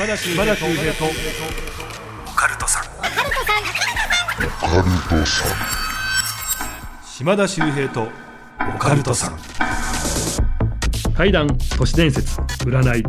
島田秀平とオカルトさん島田秀平とオカルトさん怪談都市伝説占い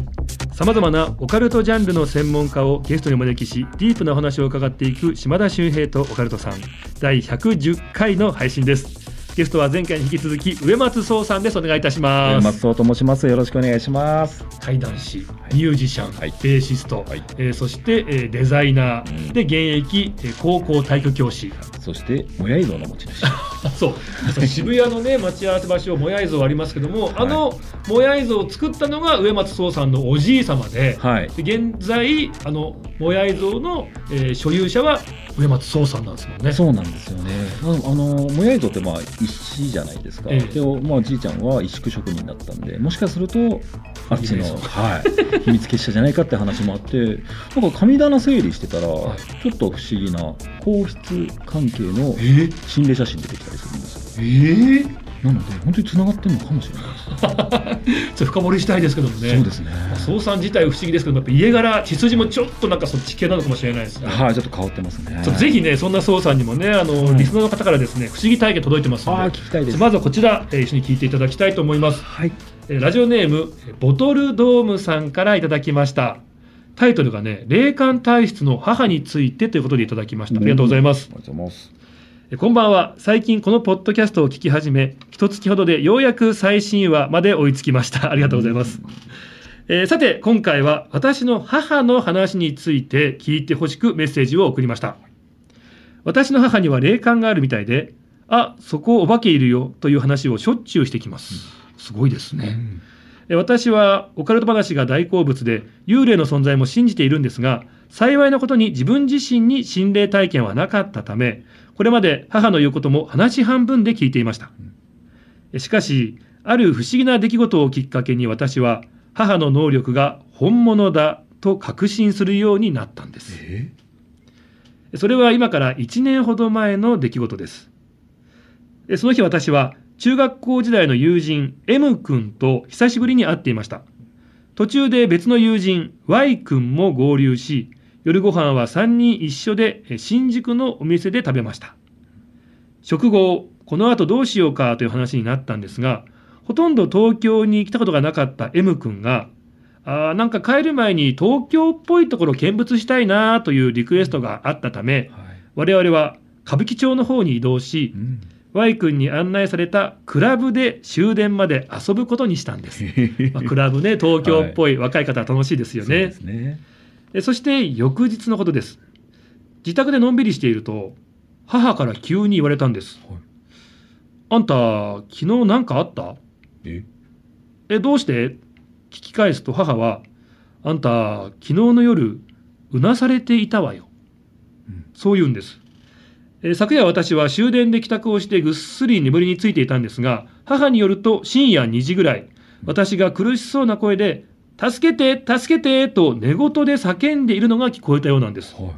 さまざまなオカルトジャンルの専門家をゲストにお招きしディープなお話を伺っていく島田秀平とオカルトさん第110回の配信ですゲストは前回に引き続き上松壮さんです。お願いいたします。松尾と申します。よろしくお願いします。怪談師、ミュージシャン、はい。ベーシスト、はい。えーそして、えーデザイナー、うん。で現役、えー高校体育教師。そして、もやい像の持ち主。あ そう 渋谷のね待ち合わせ場所もやい像ありますけども、あのもやい像を作ったのが上松壮さんのおじい様で,、はい。で現在あのもやい像の、えー所有者は上松壮さんなんですもんね。そうなんですよね。あの、もやい像って、まあ、石じゃないですか。ええで、まあ、じいちゃんは石工職人だったんで、もしかすると。あっちの、はい、秘密結社じゃないかって話もあって、なんか神棚整理してたら、はいちょっと不思議な皇室関係のえー、心霊写真出てきたりするんですよ。えー、なので、本当に繋がってるのかもしれないです。ちょっと深掘りしたいですけどもね。そうですね。まあ壮さん自体不思議ですけどもやっぱ家柄血筋もちょっとなんかそっち系なのかもしれないですね。はい、ちょっと変わってますね。ぜひね、そんな宋さんにもね、あの、はいリスナーの方からですね、不思議体験届いてますああ、ので、聞きたいです。まずはこちら、えー一緒に聞いていただきたいと思います。はい。えーラジオネーム、えーボトルドームさんからいただきました。タイトルがね、霊感体質の母についてということでいただきました。ありがとうございます。ありがとうございます。えーこんばんは。最近このポッドキャストを聞き始め、一月ほどでようやく最新話まで追いつきました。ありがとうございます。えーさて、今回は私の母の話について聞いてほしくメッセージを送りました。私の母には霊感があるみたいで、あ、そこお化けいるよという話をしょっちゅうしてきます。すごいですね。え私はオカルト話が大好物で幽霊の存在も信じているんですが幸いなことに自分自身に心霊体験はなかったためこれまで母の言うことも話半分で聞いていましたえしかしある不思議な出来事をきっかけに私は母の能力が本物だと確信するようになったんですえそれは今から1年ほど前の出来事です。えその日私は中学校時代の友人 M 君と久しぶりに会っていました。途中で別の友人 Y 君も合流し、夜ご飯は3人一緒でえ新宿のお店で食べました。食後、この後どうしようかという話になったんですが、ほとんど東京に来たことがなかった M 君が、あーなんか帰る前に東京っぽいところ見物したいなというリクエストがあったため、はい。我々は歌舞伎町の方に移動しう、ん。Y 君に案内されたクラブで終電まで遊ぶことにしたんです。まあ、クラブね、東京っぽい若い方は楽しいですよねね。えそして翌日のことです。自宅でのんびりしていると、母から急に言われたんです。はいあんた、昨日何かあった？え？え、どうして？聞き返すと母は、あんた、昨日の夜、うなされていたわよ。うんそう言うんです。え昨夜私は終電で帰宅をしてぐっすり眠りについていたんですが、母によると深夜2時ぐらい、私が苦しそうな声で、助けて、助けて、と寝言で叫んでいるのが聞こえたようなんです。はい。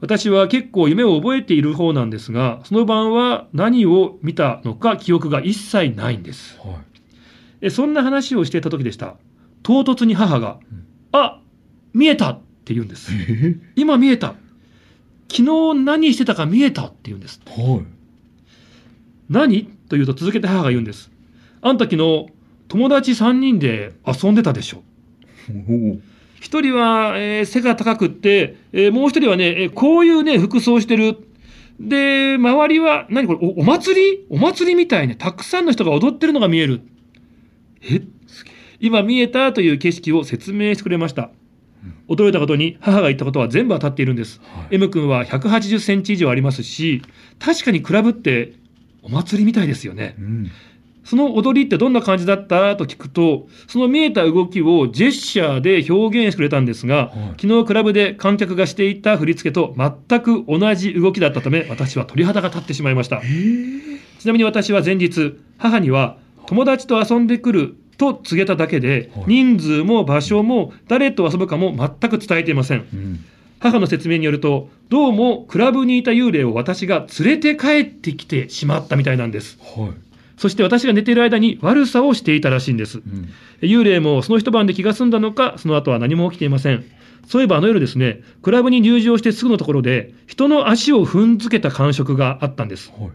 私は結構夢を覚えている方なんですが、その晩は何を見たのか記憶が一切ないんです。はい。えそんな話をしていた時でした。唐突に母が、うんあ見えたって言うんです。え？今見えた。昨日何してたか見えたって言うんです。はい。何？と言うと続けて母が言うんです。あんた昨日友達3人で遊んでたでしょ。おお。一人は、えー背が高くって、えーもう一人はね、えーこういうね、服装してる。で、周りは、何これ、おお祭り？お祭りみたいね、たくさんの人が踊ってるのが見える。え？今見えたという景色を説明してくれました。驚いたことに母が言ったことは全部当たっているんです。はい M 君は180センチ以上ありますし、確かにクラブってお祭りみたいですよね。うん。その踊りってどんな感じだった？と聞くと、その見えた動きをジェスチャーで表現してくれたんですが、はい昨日クラブで観客がしていた振り付けと全く同じ動きだったため、私は鳥肌が立ってしまいました。ちなみに私は前日、母には友達と遊んでくると告げただけではい、人数も場所も誰と遊ぶかも全く伝えていません。うん。母の説明によると、どうもクラブにいた幽霊を私が連れて帰ってきてしまったみたいなんです。はい。そして私が寝ている間に悪さをしていたらしいんです。うん。幽霊もその一晩で気が済んだのかその後は何も起きていません。そういえばあの夜ですねクラブに入場してすぐのところで人の足を踏んづけた感触があったんです。はい。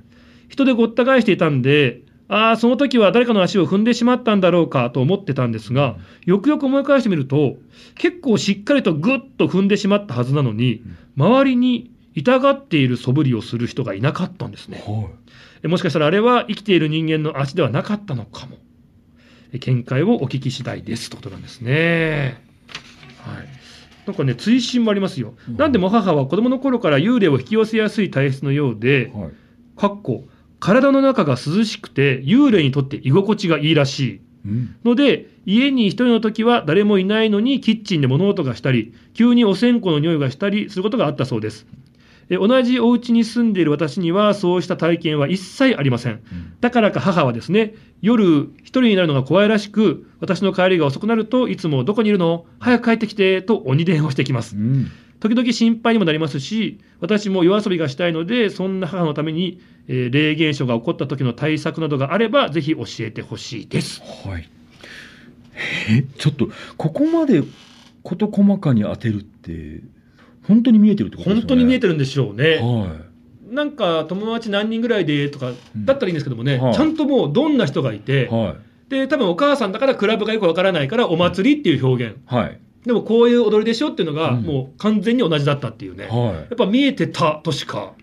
人でごった返していたんでああその時は誰かの足を踏んでしまったんだろうかと思ってたんですがよくよく思い返してみると結構しっかりとぐっと踏んでしまったはずなのに周りに痛がっている素振りをする人がいなかったんですね。はい。えもしかしたらあれは生きている人間の足ではなかったのかも。え見解をお聞き次第ですということなんですね。はい。なんかね追伸もありますよ、うん。なんでも母は子供の頃から幽霊を引き寄せやすい体質のようで、はい。かっこ体の中が涼しくて幽霊にとって居心地がいいらしい。うん。ので家に一人の時は誰もいないのにキッチンで物音がしたり急にお線香の匂いがしたりすることがあったそうですえ同じお家に住んでいる私にはそうした体験は一切ありません。うん。だからか母はですね夜一人になるのが怖いらしく私の帰りが遅くなるといつもどこにいるの？早く帰ってきてと鬼電話してきます。うん。時々心配にもなりますし私も夜遊びがしたいのでそんな母のために、えー霊現象が起こった時の対策などがあればぜひ教えてほしいです。はい。えちょっとここまで事細かに当てるって本当に見えてるってことですよね。本当に見えてるんでしょうね。はなんか友達何人ぐらいでとかうん。だったらいいんですけどもね、はい。ちゃんともうどんな人がいいて、はで多分お母さんだからクラブがよくわからないからお祭りっていう表現、いはい。でもこういう踊りでしょっていうのがうん。もう完全に同じだったっていうね、やはっぱ見えてたとしか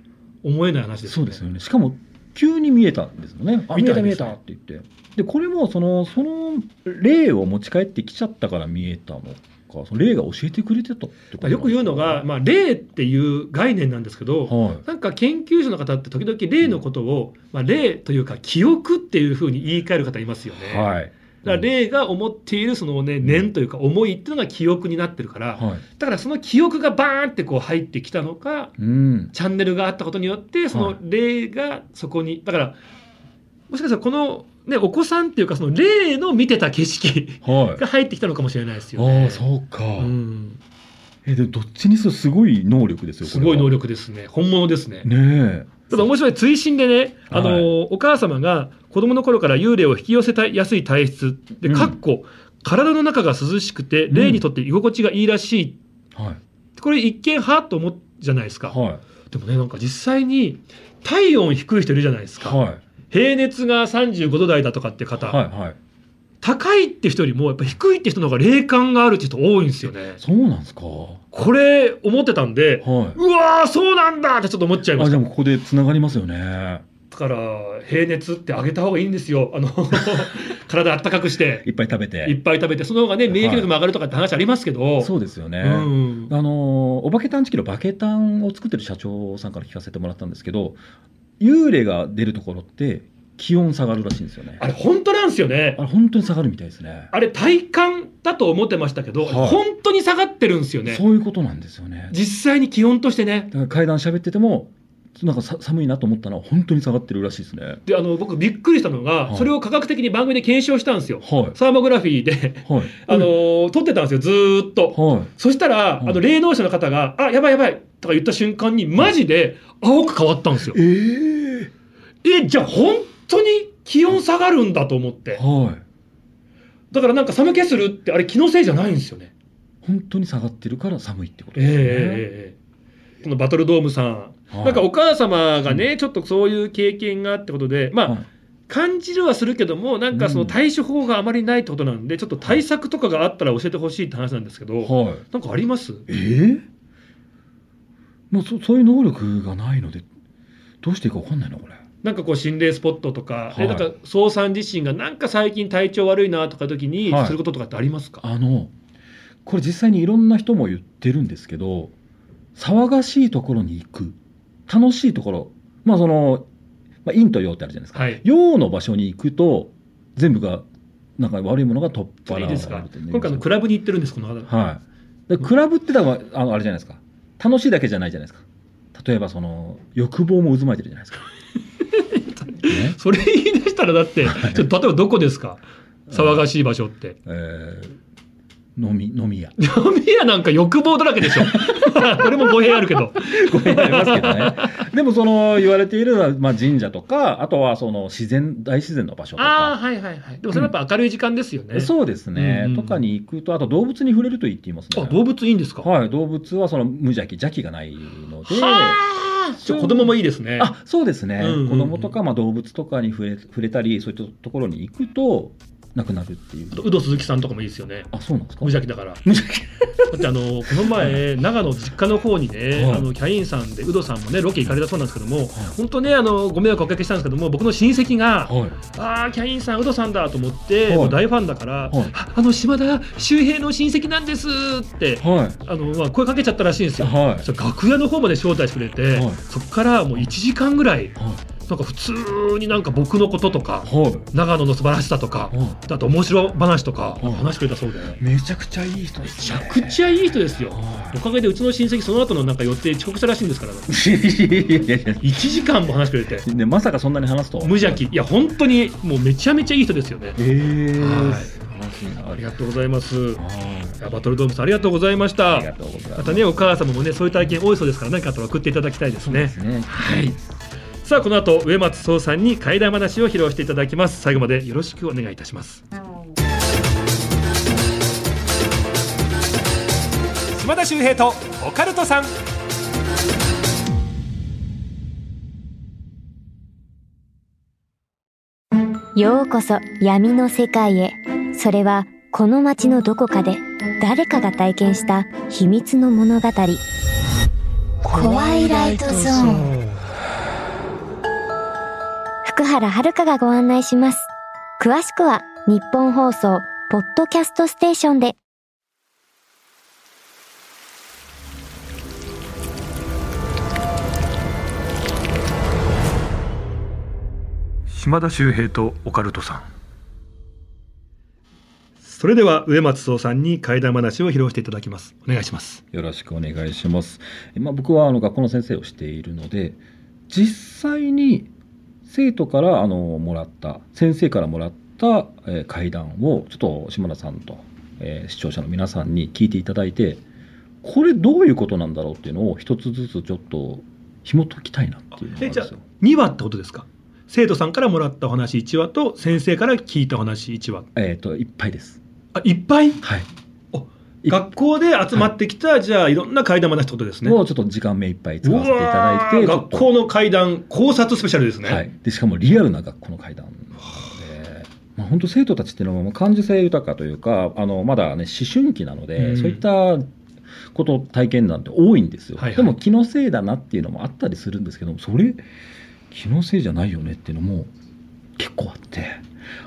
思えない話いですよね。そうですよね。しかも急に見えたんですよね。あ見えた見えみたって言って。でこれもそのその霊を持ち帰ってきちゃったから見えたのかその霊が教えてくれてたってことよく言うのが、まあ、霊っていう概念なんですけど、はい。なんか研究者の方って時々霊のことを、まあ、霊というか記憶っていうふうに言い換える方いますよね。はい。だから霊が思っているそのね念というか思いっていうのが記憶になってるから、はい。だからその記憶がバーンってこう入ってきたのかうん。チャンネルがあったことによってその霊がそこにだからもしかしたらこの、ね、お子さんっていうかその霊の見てた景色はい。が入ってきたのかもしれないですよね。ああそうか、うん。えでもどっちにせよすごい能力ですよすごい能力ですね。本物ですね。ねえ。ただ面白い追伸でね、あのはいお母様が子供の頃から幽霊を引き寄せたやすい体質で、うん。かっこ体の中が涼しくてうん。霊にとって居心地がいいらしい、はい。これ一見はっと思うじゃないですか、はでもねなんか実際に体温低い人いるじゃないですか、いはい平熱が35度台だとかって方、はいはい。高いって人よりもやっぱ低いって人の方が霊感があるって人多いんですよね。そうなんですか？はこれ思ってたんでい。うわーそうなんだってちょっと思っちゃいました。あでもここでつながりますよね。だから平熱って上げた方がいいんですよ。あの 体あったかくして。いっぱい食べいってぱい食べて。その方がね免疫力も上がるとかって話ありますけど、そうですよね、うん。あのお化け探知機のバケタンを作ってる社長さんから聞かせてもらったんですけど幽霊が出るところって気温下がるらしいんですよね。あれ本当なんですよね。あれ本当に下がるみたいですね。あれ体感だと思ってましたけど、はい。本当に下がってるんですよね。そういうことなんですよね。実際に気温としてね。だから階段喋っててもなんかさ寒いなと思ったのは本当に下がってるらしいですね。であの僕びっくりしたのが、はい。それを科学的に番組で検証したんですよ。はい。サーモグラフィーで。はい。あのー撮ってたんですよずーっと、はい。そしたら、はい。あの霊能者の方が「あやばいやばい」とか言った瞬間にマジで青く変わったんですよ。えええじゃあ本当に気温下がるんだと思って。はい。だからなんか寒気するってあれ気のせいじゃないんですよね。本当に下がってるから寒いってことええですね、ええこのバトルドームさん、はいなんかお母様がね、ちょっとそういう経験があってことでまあ、はい。感じるはするけどもなんかその対処法があまりないってことなんで、ちょっと対策とかがあったら教えてほしいって話なんですけど、はい。なんかあります？ええもうそそういう能力がないのでどうしていいか分かんないなこれ。なんかこう心霊スポットとか、はい。えなんか総さん自身がなんか最近体調悪いなとか時にはい。することとかってありますか、あのこれ実際にいろんな人も言ってるんですけど騒がしいところに行く楽しいところ。まあその、まあ、陰と陽ってあるじゃないですか、はい。陽の場所に行くと全部がなんか悪いものが取っ払われるいいですか。ってね今回のクラブに行ってるんですこの方はい。でクラブってだからあのあれじゃないですか。楽しいだけじゃないじゃないですか。例えばその欲望も渦巻いてるじゃないですか、ね それ言い出したらだって、ちょっと例えばどこですか？騒がしい場所って。えー飲み飲み屋飲 み屋なんか欲望だらけでしょ。これも語弊あるけど。ごめんありますけどね。でもその言われているのは、まあ、神社とかあとはその自然大自然の場所とああかはいはいはい。でもそれやっぱ明るい時間ですよね、そうですね、うんうんとかに行くとあと動物に触れるといいって言いますね。あ動物いいんですか？はい。動物はその無邪気邪気がないので子供もいいですね。あそうですね、うんうんうん。子供とか、まあ、動物とかに触れ触れたりそういったところに行くとなくなるっていう。ウド鈴木さんとかもいいですよね。あそうなんですか？無邪気だから。無邪気。だってあのこの前長野実家の方にね、はい。あのキャインさんでウドさんもねロケ行かれたそうなんですけども、本当ねあのご迷惑をおかけしたんですけども僕の親戚が、はい。ああキャインさんウドさんだと思って、はい。もう大ファンだから、はい。ああの島田周平の親戚なんですって、はい。あのまあ、声かけちゃったらしいんですよ。楽屋の方まで招待してくれて、はい。そこからもう1時間ぐらいはなんか普通になんか僕のこととか長野の素晴らしさとかはあと面白話とかはい。話してくれたそうで、めちゃくちゃいい人ですちねゃくちゃいい人ですよ。はおかげでうちの親戚その後のなんか予定遅刻したらしいんですから。いいやいやいやいや。1時間も話してくれて。ね、まさかそんなに話すとは。無邪気。いや本当にもうめちゃめちゃいい人ですよね。えー、はい。素晴らしいなありがとうございます。バトルドームさんありがとうございました。ます。またねお母様もねそういう体験多いそうですから何かあったら送っていただきたいですね。すね。はいさあこの後植松壮さんに怪談話を披露していただきます最後までよろしくお願いいたします島田秀平とオカルトさんようこそ闇の世界へ。それはこの街のどこかで誰かが体験した秘密の物語。怖いライトゾーン。福原遥がご案内します。詳しくは日本放送ポッドキャストステーションで。島田秀平とオカルトさんそれでは植松壮さんに怪談話を披露していただきますお願いしますよろしくお願いします。まあ、僕はあの学校の先生をしているので実際に生徒からあのもらった先生からもらった、えー会談をちょっと島田さんと、えー視聴者の皆さんに聞いていただいてこれどういうことなんだろうっていうのを一つずつちょっと紐解きたいなっていうのがあるんですよ。2話ってことですか？生徒さんからもらったお話1話と先生から聞いたお話1話えっ、といっぱいです。あいっぱい？はい。学校で集まってきた、じゃあいろんな怪談話ってことですね。をちょっと時間目いっぱい使うわせていただいて学校の怪談考察スペシャルですね、はい、でしかもリアルな学校の会談なので、まあ、本当生徒たちっていうのは感受性豊かというかあのまだね思春期なので、うん。そういったこと体験なんて多いんですよ、はいはい。でも気のせいだなっていうのもあったりするんですけどもそれ気のせいじゃないよねっていうのも結構あって、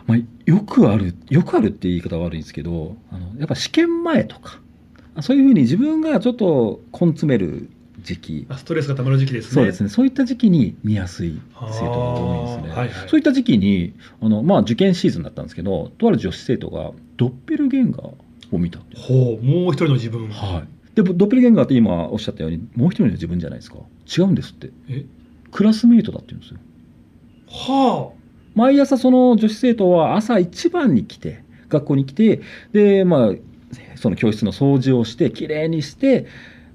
まあ、よくあるよくあるって言い方は悪いんですけどあのやっぱ試験前とかそういうふうに自分がちょっと根詰める時期あストレスがたまる時期ですねそうですね。そういった時期に見やすい生徒が多いんですね。はいはいそういった時期に、あの、まあ、受験シーズンだったんですけど、とある女子生徒がドッペルゲンガーを見た。ほうもう一人の自分はい。で、ドッペルゲンガーって今おっしゃったように、もう一人の自分じゃないですか。違うんですって。え？クラスメイトだって言うんですよ。は毎朝その女子生徒は朝一番に来て、学校に来て、で、まあ、その教室の掃除をして、きれいにして、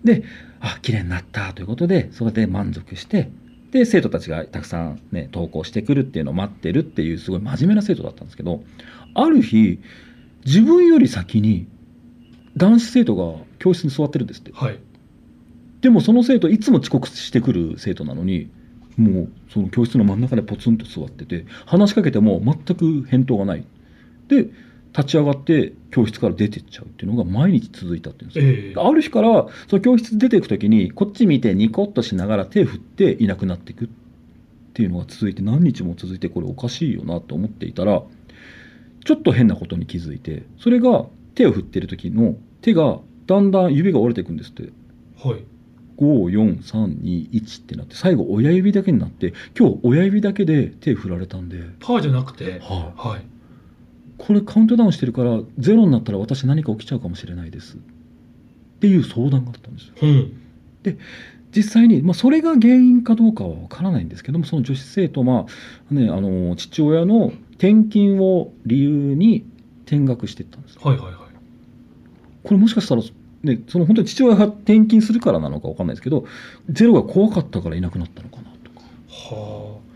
で、あ、綺麗になったということで、それで満足して、で、生徒たちがたくさんね、登校してくるっていうのを待ってるっていう、すごい真面目な生徒だったんですけど、ある日、自分より先に男子生徒が教室に座ってるんですって。あはいでもその生徒いつも遅刻してくる生徒なのにもうその教室の真ん中でポツンと座ってて話しかけても全く返答がない。で立ち上がって教室から出てっちゃうっていうのが毎日続いたっていうんですよ、ええ。ある日からその教室出ていく時にこっち見てニコッとしながら手振っていなくなっていくっていうのが続いて何日も続いてこれおかしいよなと思っていたらちょっと変なことに気づいてそれが手を振ってる時の手がだんだん指が折れていくんですって。はい54321ってなって最後親指だけになって今日親指だけで手振られたんで、パーじゃなくて？ははい。い、これカウントダウンしてるからゼロになったら私何か起きちゃうかもしれないです。っていう相談があったんですよ。うん。実際に、まあ、それが原因かどうかは分からないんですけどもその女子生徒まあねあの父親の転勤を理由に転学していったんです。はいはいはい。これもしかしたら、ね、その本当に父親が転勤するからなのかわかんないですけどゼロが怖かったからいなくなったのかなとか。はあ。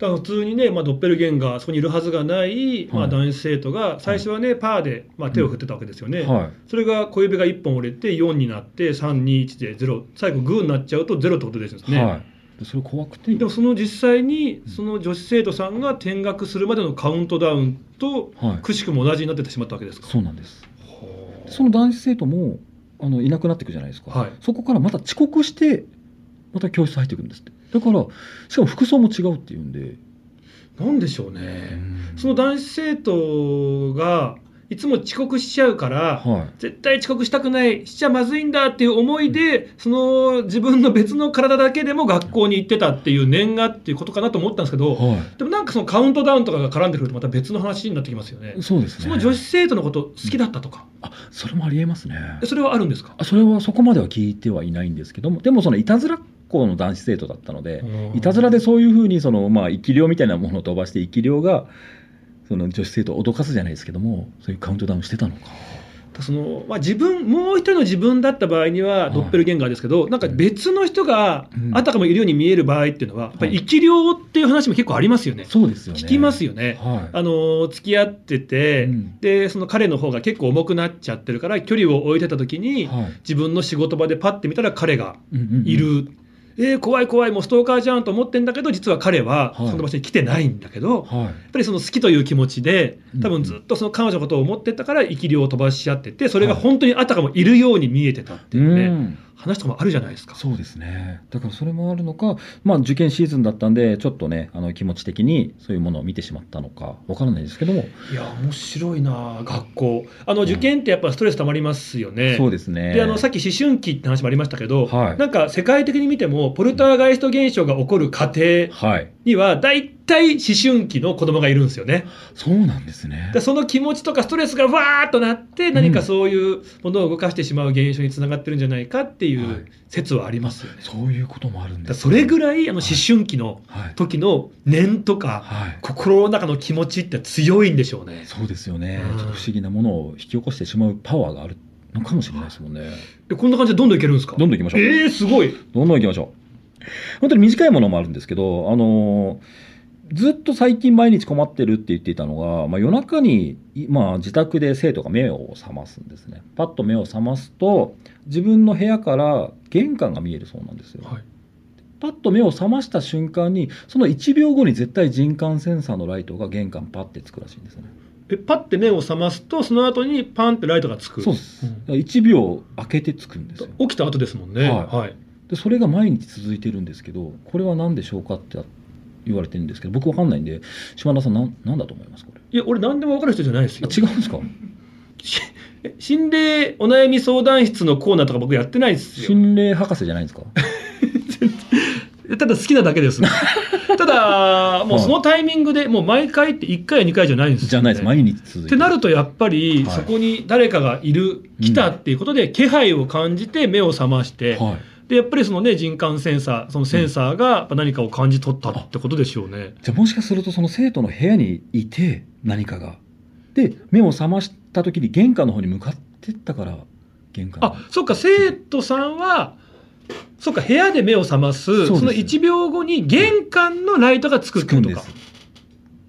だから普通にね、まあ、ドッペルゲンガーそこにいるはずがない、まあ、はい男子生徒が最初はね、パーで、まあ、手を振ってたわけですよね、はい。それが小指が1本折れて4になって321で0最後グーになっちゃうと0ってことですよね、はい、でそれ怖くて。でもその実際にその女子生徒さんが転学するまでのカウントダウンとはい。くしくも同じになっててしまったわけですか、そうなんです。はあ。その男子生徒もあのいなくなっていくじゃないですか、はい。そこからまた遅刻してまた教室入っていくんですって。だからしかも服装も違うっていうんで、なんでしょうね、その男子生徒がいつも遅刻しちゃうから、はい。絶対遅刻したくないしちゃまずいんだっていう思いでその自分の別の体だけでも学校に行ってたっていう念がっていうことかなと思ったんですけど、はでもなんかそのカウントダウンとかが絡んでくるとまた別の話になってきますよね。い、。そうですね。その女子生徒のこと好きだったとか、あそれもありえますね。えそれはあるんですか？あそれはそこまでは聞いてはいないんですけども。でもそのいたずらっ子の男子生徒だったので、いたずらでそういうふうにその、まあ、生き量みたいなものを飛ばして生き量がその女子生徒を脅かすじゃないですけどもそういうカウントダウンしてたのか。そのまあ、自分もう一人の自分だった場合にははい。ドッペルゲンガーですけど、なんか別の人がうん。あたかもいるように見える場合っていうのは、やっぱり生き量っていう話も結構ありますよね。そうですよね。聞きますよね。はい。あの付き合ってて、うん。でその彼の方が結構重くなっちゃってるから距離を置いてた時に、はい。自分の仕事場でパッて見たら彼がいる、えー怖い怖いもうストーカーじゃんと思ってんだけど実は彼ははい。その場所に来てないんだけど、やっはいぱりその好きという気持ちでうん多分ずっとその彼女のことを思ってたから生き量を飛ばし合っててそれが本当にあたかもいるように見えてたっていうね、うん話とかもあるじゃないですか。そうですね。だからそれもあるのか、まあ、受験シーズンだったんでちょっとねあの気持ち的にそういうものを見てしまったのかわからないですけども、いや面白いな学校。あの受験ってやっぱストレスたまりますよね。そうですね。であのさっき思春期って話もありましたけど、はい。なんか世界的に見てもポルターガイスト現象が起こる家庭はい。には大体思春期の子供がいるんですよね。そうなんですね。でその気持ちとかストレスがわーっとなって何かそういうものを動かしてしまう現象につながってるんじゃないかっていはい。う説はありますよね。そういうこともあるんだですそれぐいらいあの思春期のはい、時の念とかはい、心の中の気持ちって強いんでしょうね。そうですよね、うん。ちょっと不思議なものを引き起こしてしまうパワーがあるのかもしれないですもんね。でこんな感じでどんどんいけるんですか？どんどん行きましょう。えー、すごい。どんどん行きましょう。本当に短いものもあるんですけど、あのーずっと最近毎日困ってるって言っていたのが、まあ、夜中に、いまあ、自宅で生徒が目を覚ますんですね。パッと目を覚ますと、自分の部屋から玄関が見えるそうなんですよ。はいパッと目を覚ました瞬間に、その1秒後に絶対人感センサーのライトが玄関パッてつくらしいんですね。えパッて目を覚ますとその後にパンってライトがつくそうです。ん1秒空けてつくんですよ。起きた後ですもんねはいはい、でそれが毎日続いてるんですけどこれは何でしょうかって言われてるんですけど僕わかんないんで島田さんなんなんだと思います？これ。いや俺何でも分かる人じゃないですよ。あ違うんですか？え心霊お悩み相談室のコーナーとか僕やってないですよ。心霊博士じゃないんですか？ただ好きなだけです。ただもうそのタイミングでもう毎回って1回や2回じゃないんですよ、ね、じゃないです。毎日続いっててなるとやっぱりはい。そこに誰かがいる、来たっていうことで気配を感じて目を覚まして、はいでやっぱりそのね人感センサーそのセンサーが何かを感じ取ったってことでしょうね。じゃあもしかするとその生徒の部屋にいて何かが。で目を覚ました時に玄関の方に向かってったから玄関あそっか生徒さんはそっか部屋で目を覚ますその1秒後に玄関のライトがつくってことか。って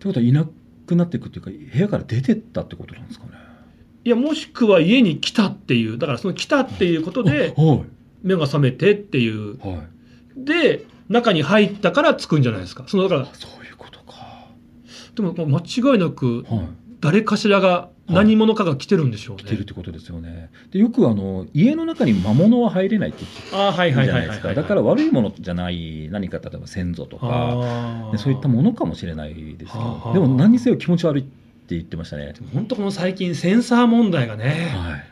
ことはいなくなっていくっていうか部屋から出てったってことなんですかね。いやもしくは家に来たっていうだからその来たっていうことでは目が覚めてっていういはいで中に入ったからつくんじゃないですかそのだからあそういうことかでも間違いなくはい誰かしらが何者かが来てるんでしょうね。来てるってことですよね。でよくあの家の中に魔物は入れないってあーはい言うはいはいはいはい。じゃないですか。だから悪いものじゃない何か例えば先祖とかそういったものかもしれないですけどでも何にせよ気持ち悪いって言ってましたね。本当この最近センサー問題がね、はい。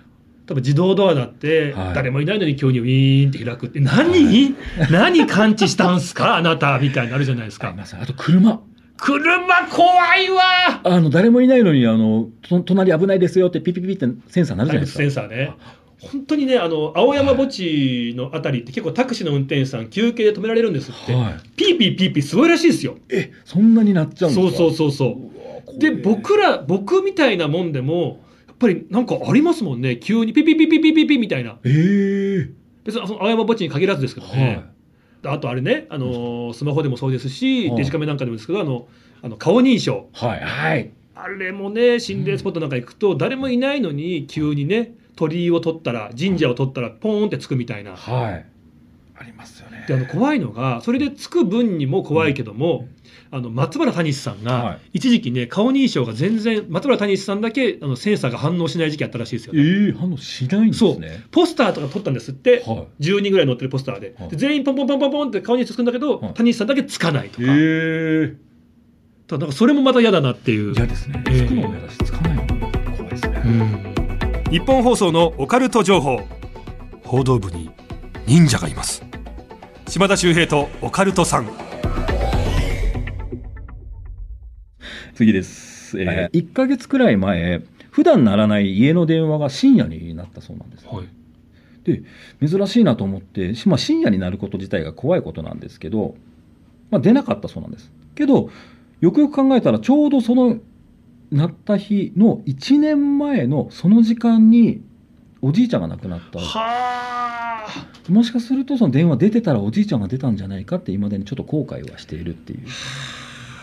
多分自動ドアだってはい誰もいないのに急にウィーンって開くって何、何感知したんすかあなたみたいになるじゃないですか あと車車怖いわあの誰もいないのにあのと隣危ないですよってピピピピってセンサーなるじゃないですか。センサーね。本当にね、あの、青山墓地のあたりって結構タクシーの運転手さん休憩で止められるんですって。はい。ピーピーピーピーすごいらしいですよ。えそんなになっちゃうんですか？そうそうそうそう。で僕ら僕みたいなもんでもぱりなんかありますもんね。急にピピピピピピピみたいな。ええ別にその青山墓地に限らずですけどはねい、あとあれね、あのースマホでもそうですし、はいデジカメなんかでもですけどあのあの顔認証。はいはい。あれもね心霊スポットなんか行くと誰もいないのに急にね鳥居を取ったら神社を取ったらポーンってつくみたいな。はいありますよね。であの怖いのがそれでつく分にも怖いけども、あの松原谷さんはがい。一時期ね顔認証が全然松原谷さんだけあのセンサーが反応しない時期あったらしいですよ、えね。え反応しないんですね。ポスターとか撮ったんですって、は10人ぐらい載ってるポスターで,、はい。で全員ポンポンポンポンポンって顔認証つくんだけど、はい。谷さんだけつかないといか,、えただなんかそれもまた嫌だなっていう。嫌ですね。ええつくのも嫌だしつかないのも怖いですね。うん。日本放送のオカルト情報。報道部に忍者がいます島田秀平とオカルトさん。次です、えー、1ヶ月くらい前普段鳴らない家の電話が深夜になったそうなんです、はい。で珍しいなと思って、しまあ、深夜になること自体が怖いことなんですけど、まあ、出なかったそうなんです。けどよくよく考えたらちょうどその鳴った日の1年前のその時間におじいちゃんが亡くなった。はあ。もしかするとその電話出てたらおじいちゃんが出たんじゃないかって今までにちょっと後悔はしているっていう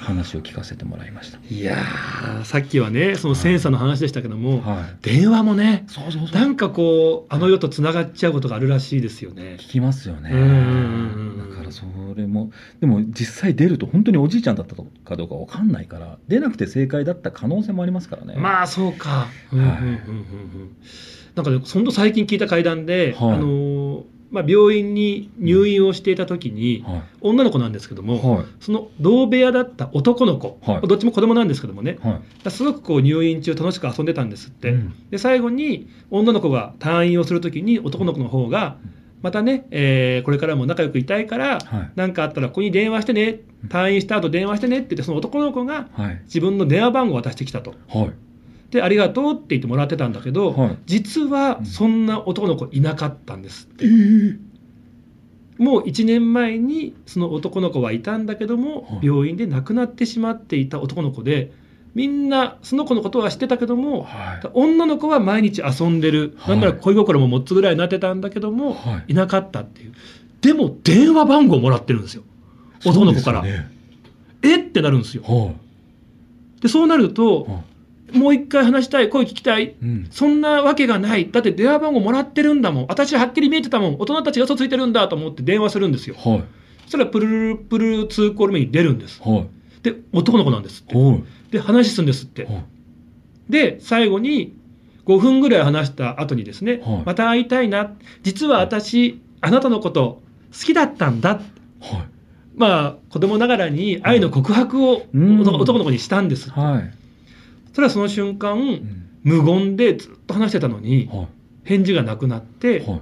話を聞かせてもらいました。いやーさっきはねそのセンサーの話でしたけども、はい、電話もねそうそうそう。なんかこうあの世とつながっちゃうことがあるらしいですよね。聞きますよね。だからそれもでも実際出ると本当におじいちゃんだったかどうかわかんないから出なくて正解だった可能性もありますからね。まあそうか。うんうんうんうんうん。なんかねそんと最近聞いた会談で、はい。あのーまあ、病院に入院をしていた時に、は女の子なんですけども、いはい。その同部屋だった男の子、はい。どっちも子供なんですけどもねはい。すごくこう入院中楽しく遊んでたんですって、うん。で最後に女の子が退院をする時に男の子の方がまたね、えーこれからも仲良くいたいからはい。何かあったらここに電話してね退院した後電話してねって言ってその男の子がはい。自分の電話番号を渡してきたと。はいでありがとうって言ってもらってたんだけど、はい。実はそんな男の子いなかったんですって。えー。もう1年前にその男の子はいたんだけども、はい。病院で亡くなってしまっていた男の子でみんなその子のことは知ってたけどもはい。女の子は毎日遊んでる、はい。なんなら恋心も持つぐらいになってたんだけども、はい。い、なかったっていう。でも電話番号もらってるんですよ。男の子から、ねえ？ってなるんですよ。はでそうなるいとはもう一回話したい声聞きたい。いうん。そんなわけがない。だって電話番号もらってるんだもん。私はっきり見えてたもん。大人たちが嘘ついてるんだと思って電話するんですよ。はい。そしたらプルルルプルル2コール目に出るんです。はい。で男の子なんですって。はい。で話すんですって。はい。で最後に5分ぐらい話した後にですね、はい。また会いたいな。実は私あなたのこと好きだったんだ。はい。まあ子供ながらに愛の告白を男の子にしたんです、はいそれはその瞬間うん。無言でずっと話してたのにはい。返事がなくなってはい。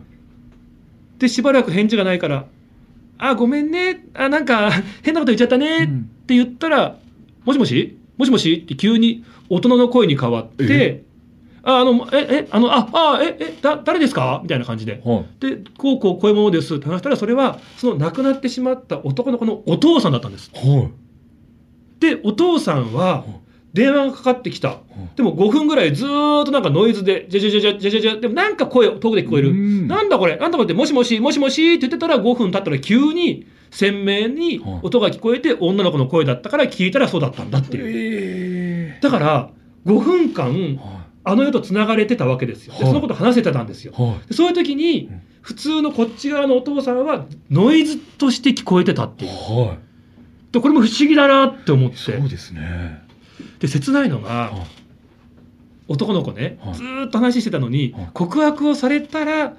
でしばらく返事がないから「あごめんねあなんか変なこと言っちゃったね」うん。って言ったら「もしもし？もしもし?」って急に大人の声に変わって「ああのええあのああええだ誰ですか?」みたいな感じで。はい。でこうこうこういうものですって話したらそれはその亡くなってしまった男の子のお父さんだったんです。はい。でお父さんは電話がかかってきた。でも5分ぐらいずーっとなんかノイズで、じゃじゃじゃじゃじゃじゃじゃ、でもなんか声遠くで聞こえる。うんなんだこれ？なんだこれ？って、もしもし、もしもしって言ってたら5分経ったら急に鮮明に音が聞こえて女の子の声だったから聞いたらそうだったんだっていう。えだから5分間あの世と繋がれてたわけですよ。ではいそのこと話せてたんですよそういう時にうん普通のこっち側のお父さんはノイズとして聞こえてたっていいう。はいでこれも不思議だなって思って。そうですねで切ないのがはい。男の子ね、はい。ずーっと話してたのに、はい。告白をされたら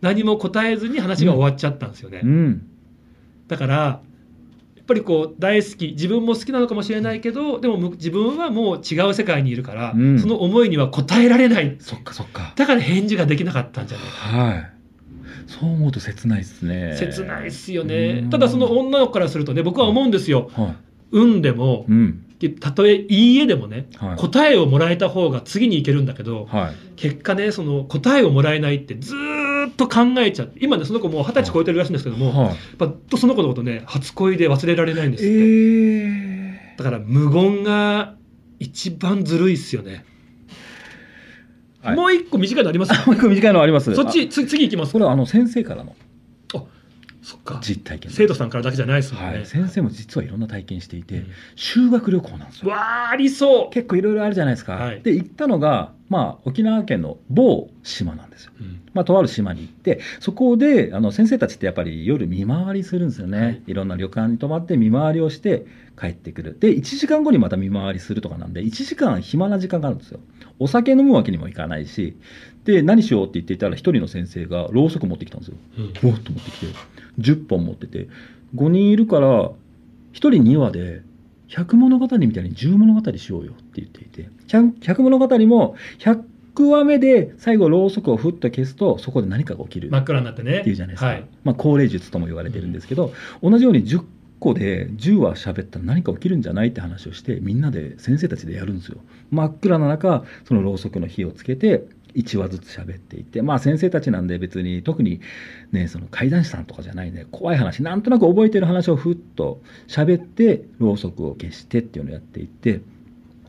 何も答えずに話が終わっちゃったんですよね、うん。だからやっぱりこう大好き自分も好きなのかもしれないけどでもむ自分はもう違う世界にいるから、うん。その思いには応えられない。そっかそっか。だから返事ができなかったんじゃない？かはい。そう思うと切ないですね。切ないっすよね。うん。ただその女の子からするとね僕は思うんですよ。は運でもいうんたとえいいえでもねはい。答えをもらえた方が次に行けるんだけど、はい。結果ねその答えをもらえないってずーっと考えちゃって今ねその子もう二十歳超えてるらしいんですけども、やはい。っぱとその子のことね初恋で忘れられないんですって、えだから無言が一番ずるいっすよね。はい。もう一個短いのあります もう一個短いのあります。そっちつ次行きますこれはあの先生からの実体験生徒さんからだけじゃないですもんね、はい、先生も実はいろんな体験していて、うん。修学旅行なんですよ。わあありそう、結構いろいろあるじゃないですか、はい。で行ったのが、まあ、沖縄県の某島なんですよ。うん。まあ、とある島に行ってそこであの先生たちってやっぱり夜見回りするんですよね、はい。い、ろんな旅館に泊まって見回りをして帰ってくる。で1時間後にまた見回りするとかなんで1時間暇な時間があるんですよ。お酒飲むわけにもいかないしで何しようって言っていたら一人の先生がろうそく持ってきたんですよ。うん。おっと持ってきて10本持ってて5人いるから1人2話で100物語みたいに10物語しようよって言っていて 100, 100物語も100話目で最後ろうそくをふっと消すとそこで何かが起きる真っ暗になってね。っていうじゃないですか、はい、まあ、高齢術とも言われてるんですけど、同じように10個で10話喋ったら何か起きるんじゃないって話をしてみんなで先生たちでやるんですよ。真っ暗な中そのろうそくの火をつけて1話ずつ喋っていてまあ先生たちなんで別に特にねその怪談師さんとかじゃないね怖い話なんとなく覚えてる話をふっと喋ってろうそくを消してっていうのをやっていって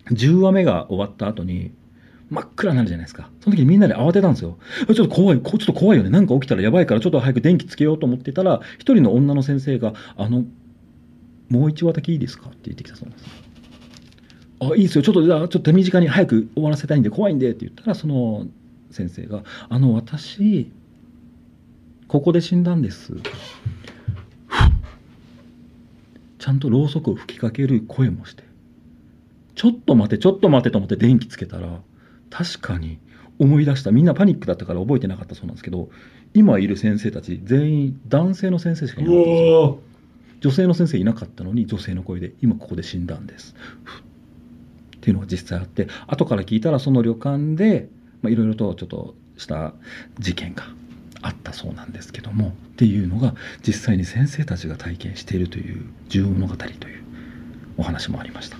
10話目が終わった後に真っ暗になるじゃないですか。その時にみんなで慌てたんですよ。ちょっと怖い、ちょっと怖いよね。なんか起きたらやばいから、ちょっと早く電気つけようと思ってたら、一人の女の先生が、あの、もう一話だけいいですか？って言ってきたそうなんです。あ、いいですよ。ちょっと、じゃあ、ちょっと手短に早く終わらせたいんで、怖いんでって言ったら、その先生が、あの、私、ここで死んだんです。ちゃんとろうそくを吹きかける声もして、ちょっと待て、ちょっと待てと思って電気つけたら、確かに思い出した。みんなパニックだったから覚えてなかった。そうなんですけど今いる先生たち全員男性の先生しかいなかったんですよ。おお女性の先生いなかったのに女性の声で今ここで死んだんです。ふっっていうのが実際あって後から聞いたらその旅館でまあいろいろとちょっとした事件があったそうなんですけどもっていうのが実際に先生たちが体験しているという重物語というお話もありました。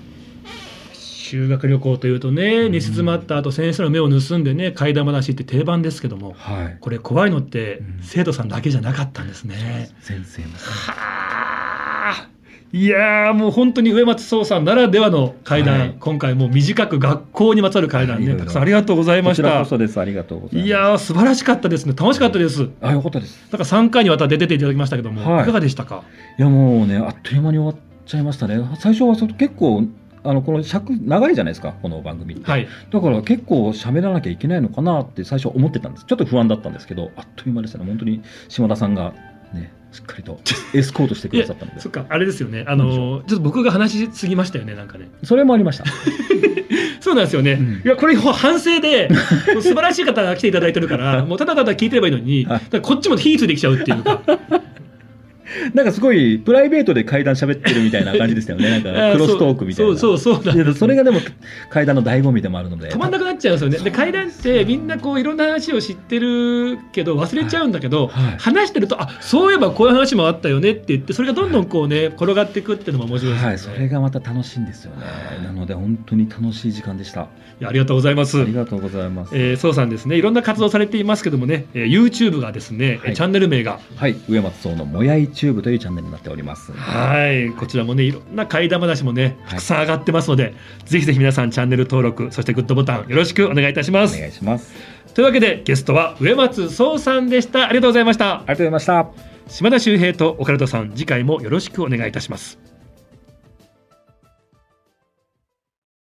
修学旅行というとねうん。寝静まった後先生の目を盗んでね怪談話って定番ですけどもはい、これ怖いのってうん。生徒さんだけじゃなかったんですね。先生もはあいやーもう本当に上松壮さんならではの怪談、はい今回もう短く学校にまつわる怪談ねたくさんありがとうございましたこちらこ。そですありがとうございます。いやー素晴らしかったですね楽しかったです。あよかったです。なんか3回にわたって出ていただきましたけども、はいい、かがでしたか？いやもうねあっという間に終わっちゃいましたね。最初はそ結構あのこの尺長いじゃないですかこの番組って。はいだから結構喋らなきゃいけないのかなって最初思ってたんです。ちょっと不安だったんですけどあっという間でしたね。本当に島田さんがねしっかりと エスコートしてくださったので。そっかあれですよね。あのーちょっと僕が話しすぎましたよね。なんかね。それもありました。そうなんですよね、うん。いやこれ反省で 素晴らしい方が来ていただいてるからもうただただ聞いてればいいのに、こっちも火ついてきちゃうっていうか なんかすごいプライベートで階段喋ってるみたいな感じでしたよね。なんかクロストークみたいな。そうそうそうそれがでも階段の醍醐味でもあるので。止まんなくなっちゃうんですよね。で階段ってみんなこういろんな話を知ってるけど忘れちゃうんだけど、はいはい話してるとあそういえばこういう話もあったよねって言ってそれがどんどんこうね転がっていくっていうのも面白いですよね。はい、それがまた楽しいんですよね。なので本当に楽しい時間でした。ありがとうございますあ。りがとうございます。えー、そうさんですねいろんな活動されていますけどもね、えー、YouTube がですね、はいチャンネル名がはい、上松荘のもやいチューブというチャンネルになっております。はいこちらもねいろんな怪談話もねたくさん上がってますので、ぜひぜひ皆さんチャンネル登録そしてグッドボタンよろしくお願いいたしまおす。願いします。というわけでゲストは上松壮さんでしたありがとうございましたありがとうございました。島田秀平とオカルトさん次回もよろしくお願いいたします